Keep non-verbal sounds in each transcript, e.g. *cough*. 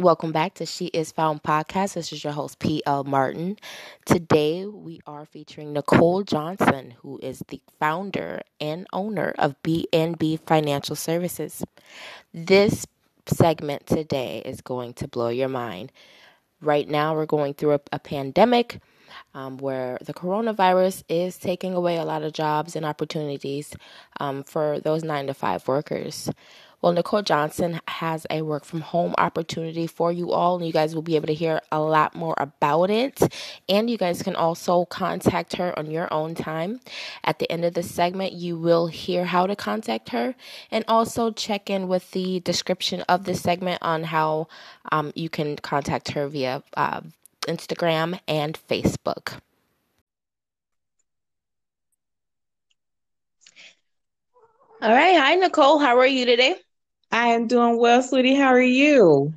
Welcome back to She Is Found podcast. This is your host, P.L. Martin. Today we are featuring Nicole Johnson, who is the founder and owner of B&B Financial Services. This segment today is going to blow your mind. Right now, we're going through a, a pandemic um, where the coronavirus is taking away a lot of jobs and opportunities um, for those nine to five workers. Well, Nicole Johnson has a work from home opportunity for you all, and you guys will be able to hear a lot more about it. And you guys can also contact her on your own time. At the end of the segment, you will hear how to contact her, and also check in with the description of the segment on how um, you can contact her via uh, Instagram and Facebook. All right. Hi, Nicole. How are you today? I am doing well, sweetie. How are you?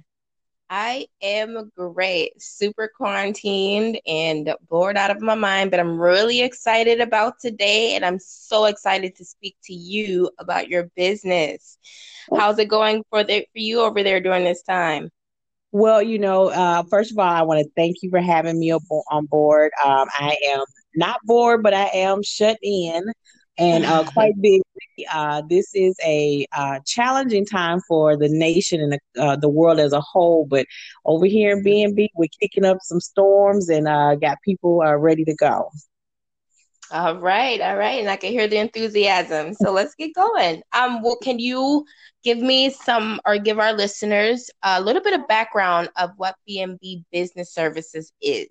I am great. Super quarantined and bored out of my mind, but I'm really excited about today and I'm so excited to speak to you about your business. How's it going for the for you over there during this time? Well, you know, uh, first of all, I want to thank you for having me on board. Um, I am not bored, but I am shut in and uh, *laughs* quite big. Uh, this is a uh, challenging time for the nation and the, uh, the world as a whole. But over here in B&B, we're kicking up some storms and uh, got people uh, ready to go. All right, all right, and I can hear the enthusiasm. So let's get going. Um, well, can you give me some or give our listeners a little bit of background of what B&B Business Services is?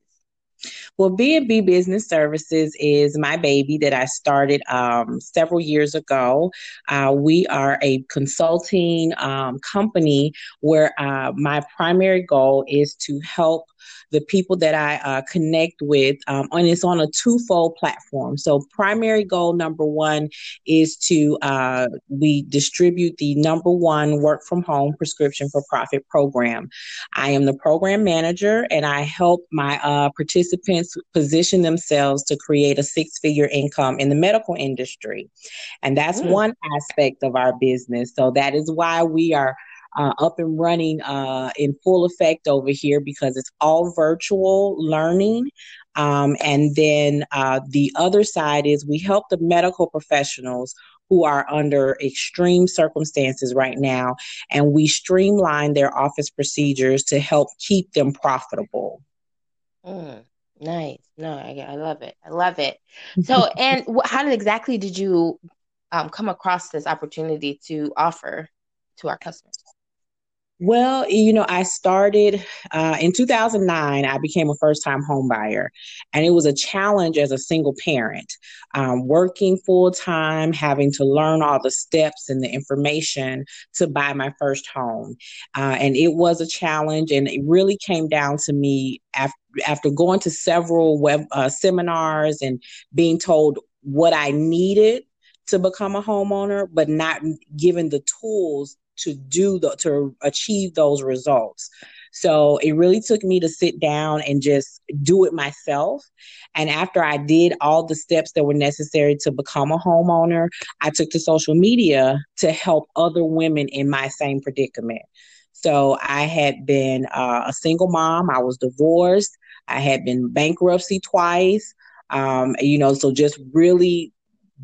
Well, B&B Business Services is my baby that I started um, several years ago. Uh, we are a consulting um, company where uh, my primary goal is to help the people that I uh, connect with, um, and it's on a twofold platform. So, primary goal number one is to uh, we distribute the number one work from home prescription for profit program. I am the program manager, and I help my uh, participants position themselves to create a six figure income in the medical industry, and that's mm. one aspect of our business. So that is why we are uh, up and running uh, in full effect over here because it's all virtual learning. Um, and then uh, the other side is we help the medical professionals who are under extreme circumstances right now, and we streamline their office procedures to help keep them profitable. Mm, nice. No, I, I love it. I love it. So, *laughs* and how did exactly did you um, come across this opportunity to offer to our customers? Well, you know, I started uh, in 2009. I became a first time home buyer, and it was a challenge as a single parent, um, working full time, having to learn all the steps and the information to buy my first home. Uh, and it was a challenge, and it really came down to me after, after going to several web uh, seminars and being told what I needed to become a homeowner, but not given the tools to do the to achieve those results. So it really took me to sit down and just do it myself. And after I did all the steps that were necessary to become a homeowner, I took to social media to help other women in my same predicament. So I had been uh, a single mom, I was divorced, I had been bankruptcy twice. Um, you know, so just really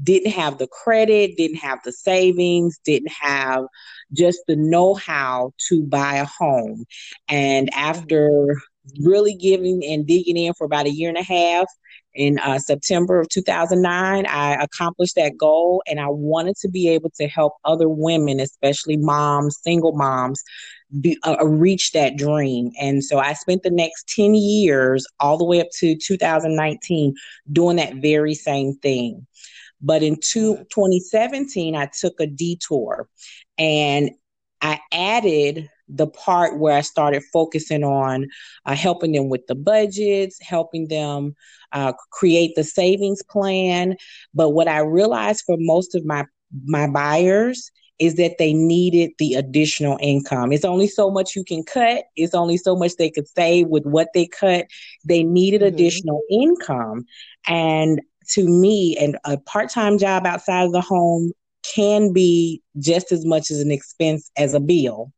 didn't have the credit, didn't have the savings, didn't have just the know how to buy a home. And after really giving and digging in for about a year and a half, in uh, September of 2009, I accomplished that goal and I wanted to be able to help other women, especially moms, single moms, be, uh, uh reach that dream. And so I spent the next 10 years, all the way up to 2019, doing that very same thing. But in two, 2017, I took a detour and I added the part where I started focusing on uh, helping them with the budgets, helping them uh, create the savings plan. But what I realized for most of my my buyers is that they needed the additional income. It's only so much you can cut. It's only so much they could save with what they cut. They needed mm-hmm. additional income. And to me, and a part-time job outside of the home can be just as much as an expense as a bill.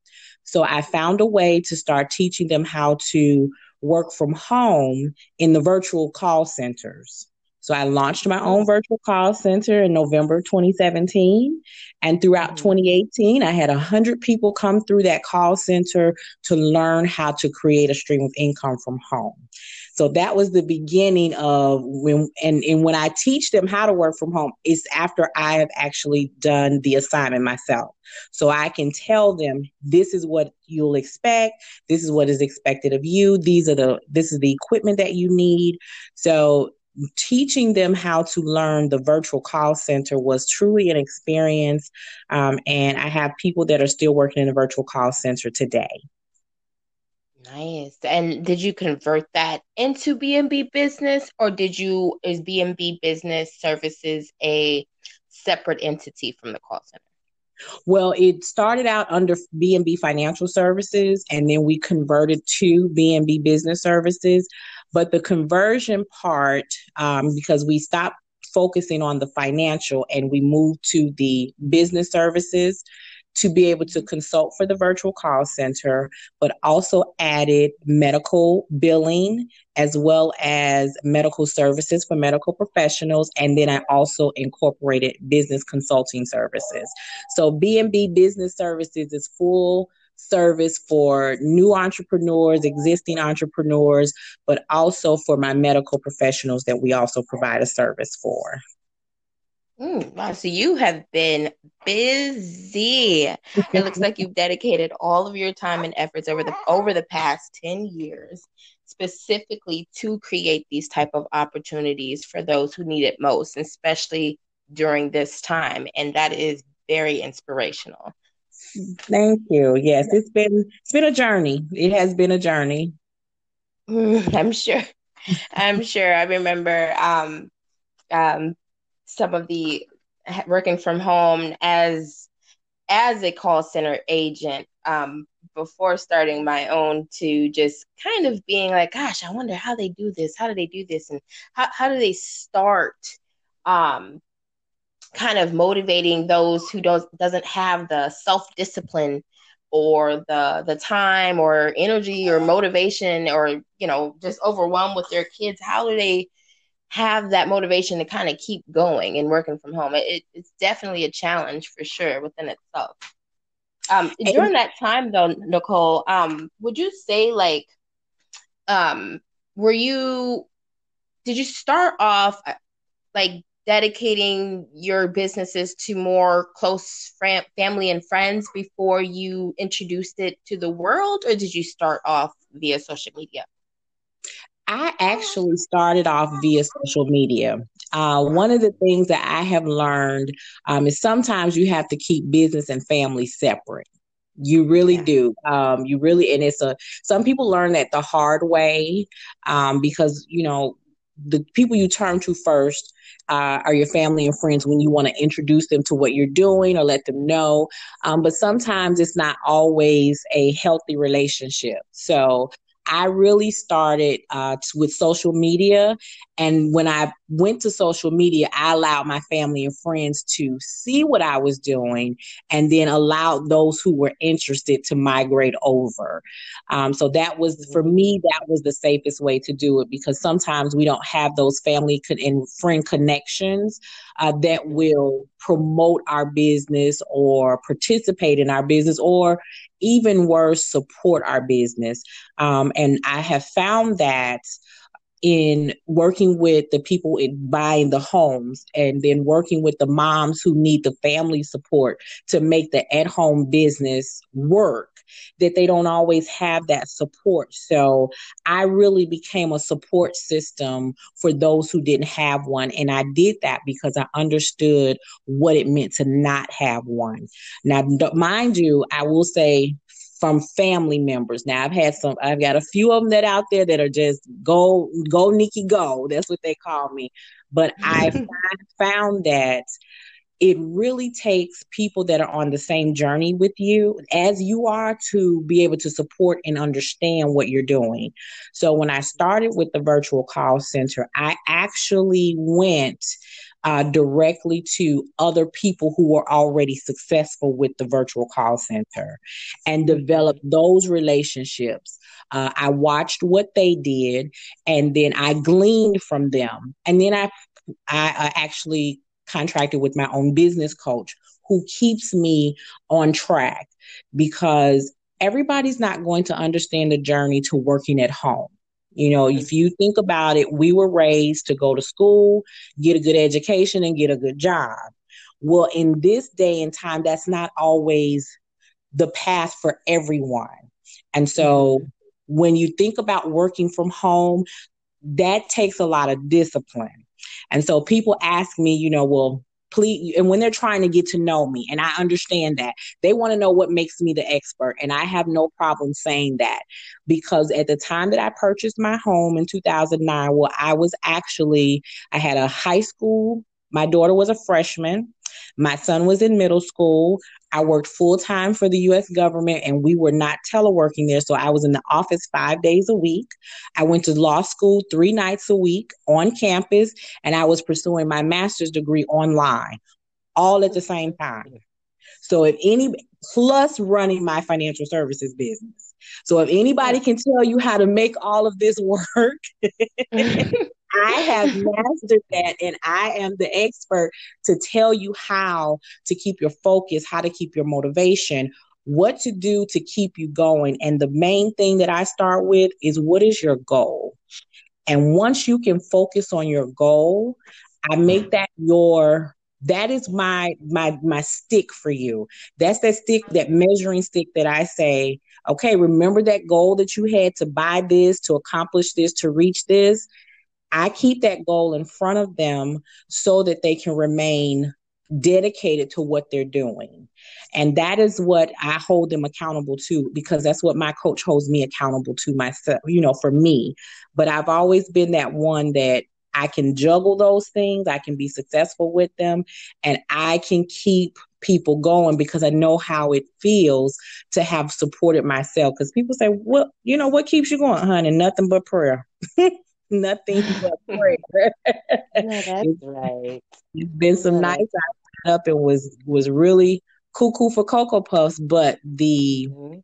So I found a way to start teaching them how to work from home in the virtual call centers. So I launched my own virtual call center in November 2017. And throughout mm-hmm. 2018, I had 100 people come through that call center to learn how to create a stream of income from home. So that was the beginning of when, and, and when I teach them how to work from home, it's after I have actually done the assignment myself. So I can tell them this is what you'll expect. This is what is expected of you. These are the, this is the equipment that you need. So teaching them how to learn the virtual call center was truly an experience. Um, and I have people that are still working in the virtual call center today. Nice. And did you convert that into B&B business or did you is B&B business services a separate entity from the call center? Well, it started out under B&B Financial Services and then we converted to B&B Business Services. But the conversion part, um, because we stopped focusing on the financial and we moved to the business services to be able to consult for the virtual call center, but also added medical billing as well as medical services for medical professionals. And then I also incorporated business consulting services. So B&B Business Services is full service for new entrepreneurs, existing entrepreneurs, but also for my medical professionals that we also provide a service for. Mm, wow, so you have been busy. it looks like you've dedicated all of your time and efforts over the over the past 10 years specifically to create these type of opportunities for those who need it most, especially during this time. And that is very inspirational. Thank you. Yes, it's been it's been a journey. It has been a journey. Mm, I'm sure. I'm sure. I remember um, um, some of the working from home as as a call center agent um, before starting my own to just kind of being like, gosh, I wonder how they do this. How do they do this? And how, how do they start um, kind of motivating those who don't doesn't have the self discipline or the the time or energy or motivation or you know just overwhelmed with their kids how do they have that motivation to kind of keep going and working from home it, it's definitely a challenge for sure within itself um, during that time though nicole um, would you say like um, were you did you start off like dedicating your businesses to more close fam- family and friends before you introduced it to the world, or did you start off via social media? I actually started off via social media. Uh, one of the things that I have learned um, is sometimes you have to keep business and family separate. You really yeah. do. Um, you really, and it's a, some people learn that the hard way um, because, you know, the people you turn to first uh, are your family and friends when you want to introduce them to what you're doing or let them know. Um, but sometimes it's not always a healthy relationship. So I really started uh, with social media. And when I went to social media, I allowed my family and friends to see what I was doing and then allowed those who were interested to migrate over. Um, so that was, for me, that was the safest way to do it because sometimes we don't have those family and friend connections uh, that will promote our business or participate in our business or even worse, support our business. Um, and I have found that in working with the people in buying the homes and then working with the moms who need the family support to make the at home business work that they don't always have that support. So I really became a support system for those who didn't have one. And I did that because I understood what it meant to not have one. Now, mind you, I will say from family members. Now I've had some I've got a few of them that out there that are just go go Nikki go. That's what they call me. But *laughs* I found that it really takes people that are on the same journey with you as you are to be able to support and understand what you're doing. So when I started with the virtual call center, I actually went uh, directly to other people who were already successful with the virtual call center and develop those relationships. Uh, I watched what they did and then I gleaned from them. And then I, I, I actually contracted with my own business coach who keeps me on track because everybody's not going to understand the journey to working at home. You know, if you think about it, we were raised to go to school, get a good education, and get a good job. Well, in this day and time, that's not always the path for everyone. And so when you think about working from home, that takes a lot of discipline. And so people ask me, you know, well, please and when they're trying to get to know me and i understand that they want to know what makes me the expert and i have no problem saying that because at the time that i purchased my home in 2009 well i was actually i had a high school my daughter was a freshman my son was in middle school. I worked full time for the US government and we were not teleworking there. So I was in the office five days a week. I went to law school three nights a week on campus and I was pursuing my master's degree online all at the same time. So if any plus running my financial services business. So if anybody can tell you how to make all of this work, *laughs* *laughs* I have *laughs* mastered that and I am the expert to tell you how to keep your focus, how to keep your motivation, what to do to keep you going. And the main thing that I start with is what is your goal? And once you can focus on your goal, I make that your that is my my my stick for you that's that stick that measuring stick that i say okay remember that goal that you had to buy this to accomplish this to reach this I keep that goal in front of them so that they can remain dedicated to what they're doing. And that is what I hold them accountable to because that's what my coach holds me accountable to myself, you know, for me. But I've always been that one that I can juggle those things, I can be successful with them, and I can keep people going because I know how it feels to have supported myself. Because people say, Well, you know, what keeps you going, honey? Nothing but prayer. *laughs* nothing but prayer. no, that's *laughs* right. It's been some nights I up and was was really cuckoo for cocoa puffs, but the mm-hmm.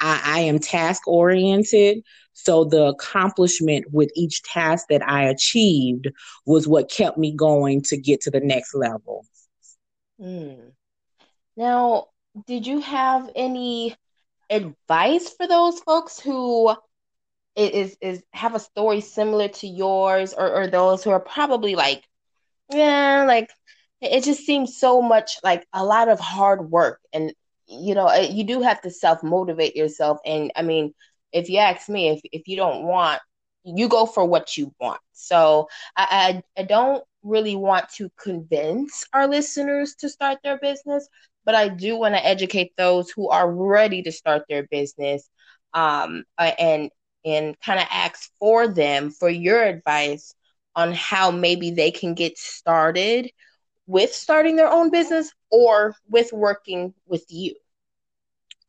I, I am task oriented. So the accomplishment with each task that I achieved was what kept me going to get to the next level. Mm. Now, did you have any advice for those folks who is is have a story similar to yours or, or those who are probably like yeah like it just seems so much like a lot of hard work. And you know you do have to self motivate yourself. And i mean if you ask me if, if you don't want you go for what you want. So I, I i don't really want to convince our listeners to start their business but i do want to educate those who are ready to start their business um and and kind of ask for them for your advice on how maybe they can get started with starting their own business or with working with you.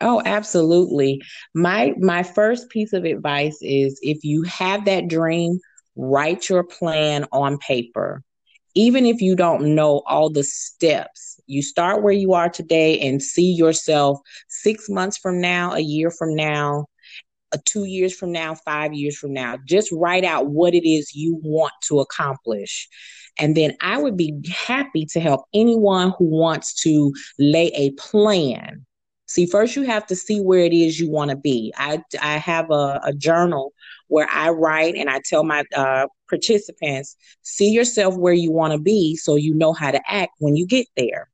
Oh, absolutely. My my first piece of advice is if you have that dream, write your plan on paper. Even if you don't know all the steps, you start where you are today and see yourself 6 months from now, a year from now, two years from now, five years from now. Just write out what it is you want to accomplish. And then I would be happy to help anyone who wants to lay a plan. See, first you have to see where it is you want to be. I, I have a, a journal where I write and I tell my uh, participants, see yourself where you want to be so you know how to act when you get there.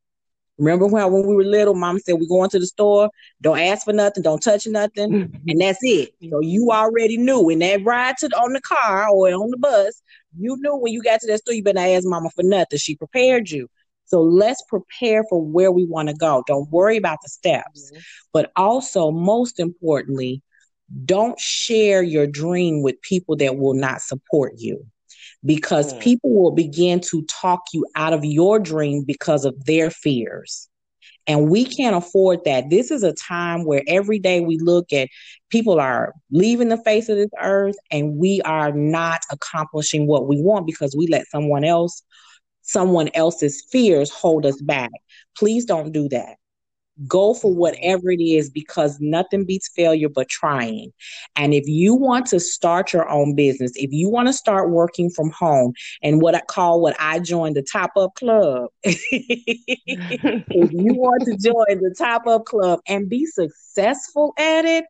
Remember when when we were little, mom said we going to the store, don't ask for nothing, don't touch nothing, mm-hmm. and that's it. So you already knew in that ride to the, on the car or on the bus, you knew when you got to that store, you better ask mama for nothing. She prepared you. So let's prepare for where we want to go. Don't worry about the steps. Mm-hmm. But also, most importantly, don't share your dream with people that will not support you because mm. people will begin to talk you out of your dream because of their fears. And we can't afford that. This is a time where every day we look at people are leaving the face of this earth and we are not accomplishing what we want because we let someone else someone else's fears hold us back. Please don't do that. Go for whatever it is because nothing beats failure but trying. And if you want to start your own business, if you want to start working from home and what I call what I joined the top up club, *laughs* if you want to join the top up club and be successful at it,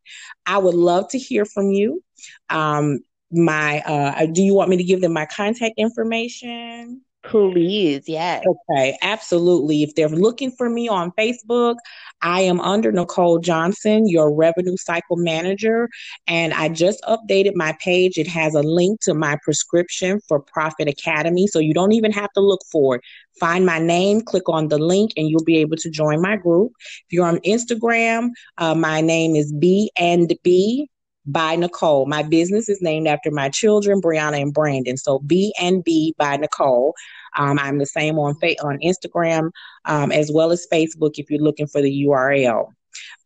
I would love to hear from you. Um, my uh, do you want me to give them my contact information? Please, yes. Okay, absolutely. If they're looking for me on Facebook, I am under Nicole Johnson, your revenue cycle manager. And I just updated my page. It has a link to my prescription for Profit Academy. So you don't even have to look for it. Find my name, click on the link, and you'll be able to join my group. If you're on Instagram, uh, my name is B and B by Nicole. My business is named after my children, Brianna and Brandon. So B and B by Nicole. Um, I'm the same on on Instagram um, as well as Facebook if you're looking for the URL.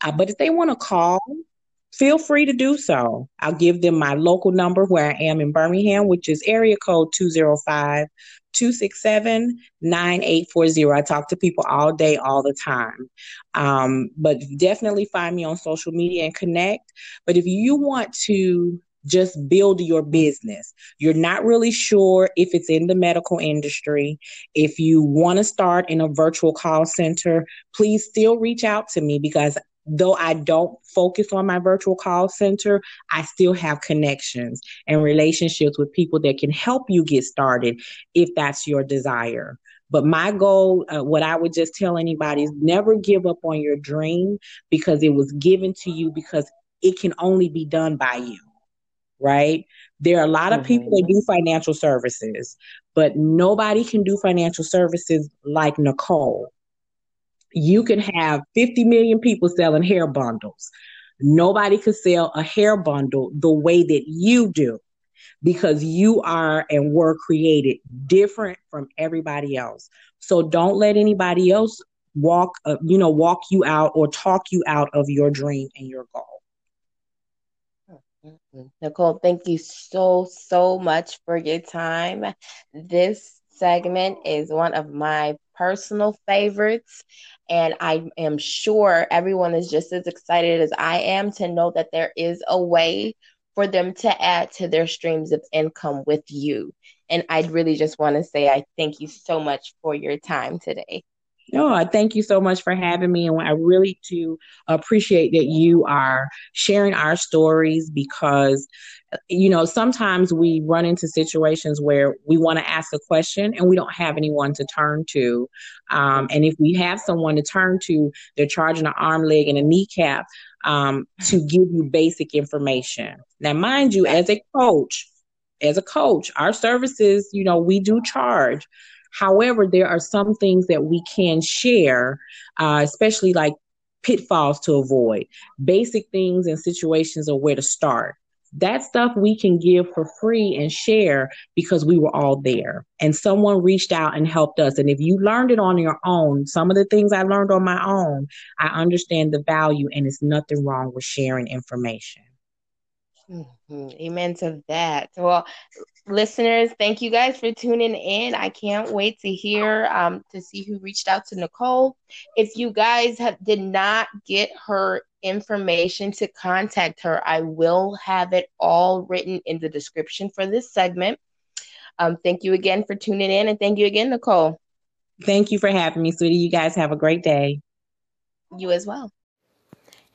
Uh, but if they want to call, feel free to do so. I'll give them my local number where I am in Birmingham, which is area code 205 267 9840. I talk to people all day, all the time. Um, but definitely find me on social media and connect. But if you want to just build your business. You're not really sure if it's in the medical industry. If you want to start in a virtual call center, please still reach out to me because though I don't focus on my virtual call center, I still have connections and relationships with people that can help you get started if that's your desire. But my goal, uh, what I would just tell anybody is never give up on your dream because it was given to you because it can only be done by you. Right? There are a lot of mm-hmm. people that do financial services, but nobody can do financial services like Nicole you can have 50 million people selling hair bundles. Nobody could sell a hair bundle the way that you do because you are and were created different from everybody else. So don't let anybody else walk, uh, you know, walk you out or talk you out of your dream and your goal. Mm-hmm. Nicole, thank you so, so much for your time. This segment is one of my personal favorites. And I am sure everyone is just as excited as I am to know that there is a way for them to add to their streams of income with you. And I'd really just want to say I thank you so much for your time today. No, I thank you so much for having me. And I really do appreciate that you are sharing our stories because, you know, sometimes we run into situations where we want to ask a question and we don't have anyone to turn to. Um, and if we have someone to turn to, they're charging an arm, leg, and a kneecap um, to give you basic information. Now, mind you, as a coach, as a coach, our services, you know, we do charge. However, there are some things that we can share, uh, especially like pitfalls to avoid, basic things and situations of where to start. That stuff we can give for free and share because we were all there and someone reached out and helped us. And if you learned it on your own, some of the things I learned on my own, I understand the value and it's nothing wrong with sharing information. Mm-hmm. Amen to that. Well, listeners, thank you guys for tuning in. I can't wait to hear um, to see who reached out to Nicole. If you guys have did not get her information to contact her, I will have it all written in the description for this segment. Um, thank you again for tuning in, and thank you again, Nicole. Thank you for having me, sweetie. You guys have a great day. You as well.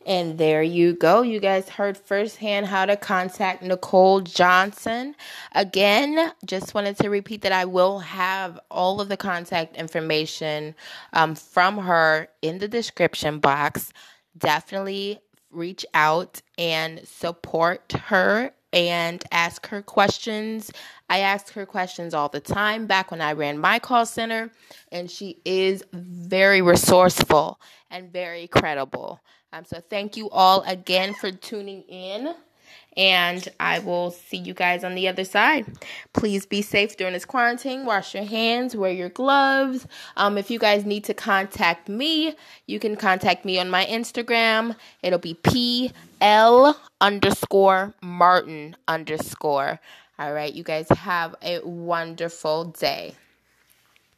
And there you go. You guys heard firsthand how to contact Nicole Johnson. Again, just wanted to repeat that I will have all of the contact information um, from her in the description box. Definitely reach out and support her and ask her questions. I ask her questions all the time back when I ran my call center, and she is very resourceful and very credible. Um, so thank you all again for tuning in. And I will see you guys on the other side. Please be safe during this quarantine. Wash your hands, wear your gloves. Um, if you guys need to contact me, you can contact me on my Instagram. It'll be PL underscore Martin underscore. All right, you guys have a wonderful day.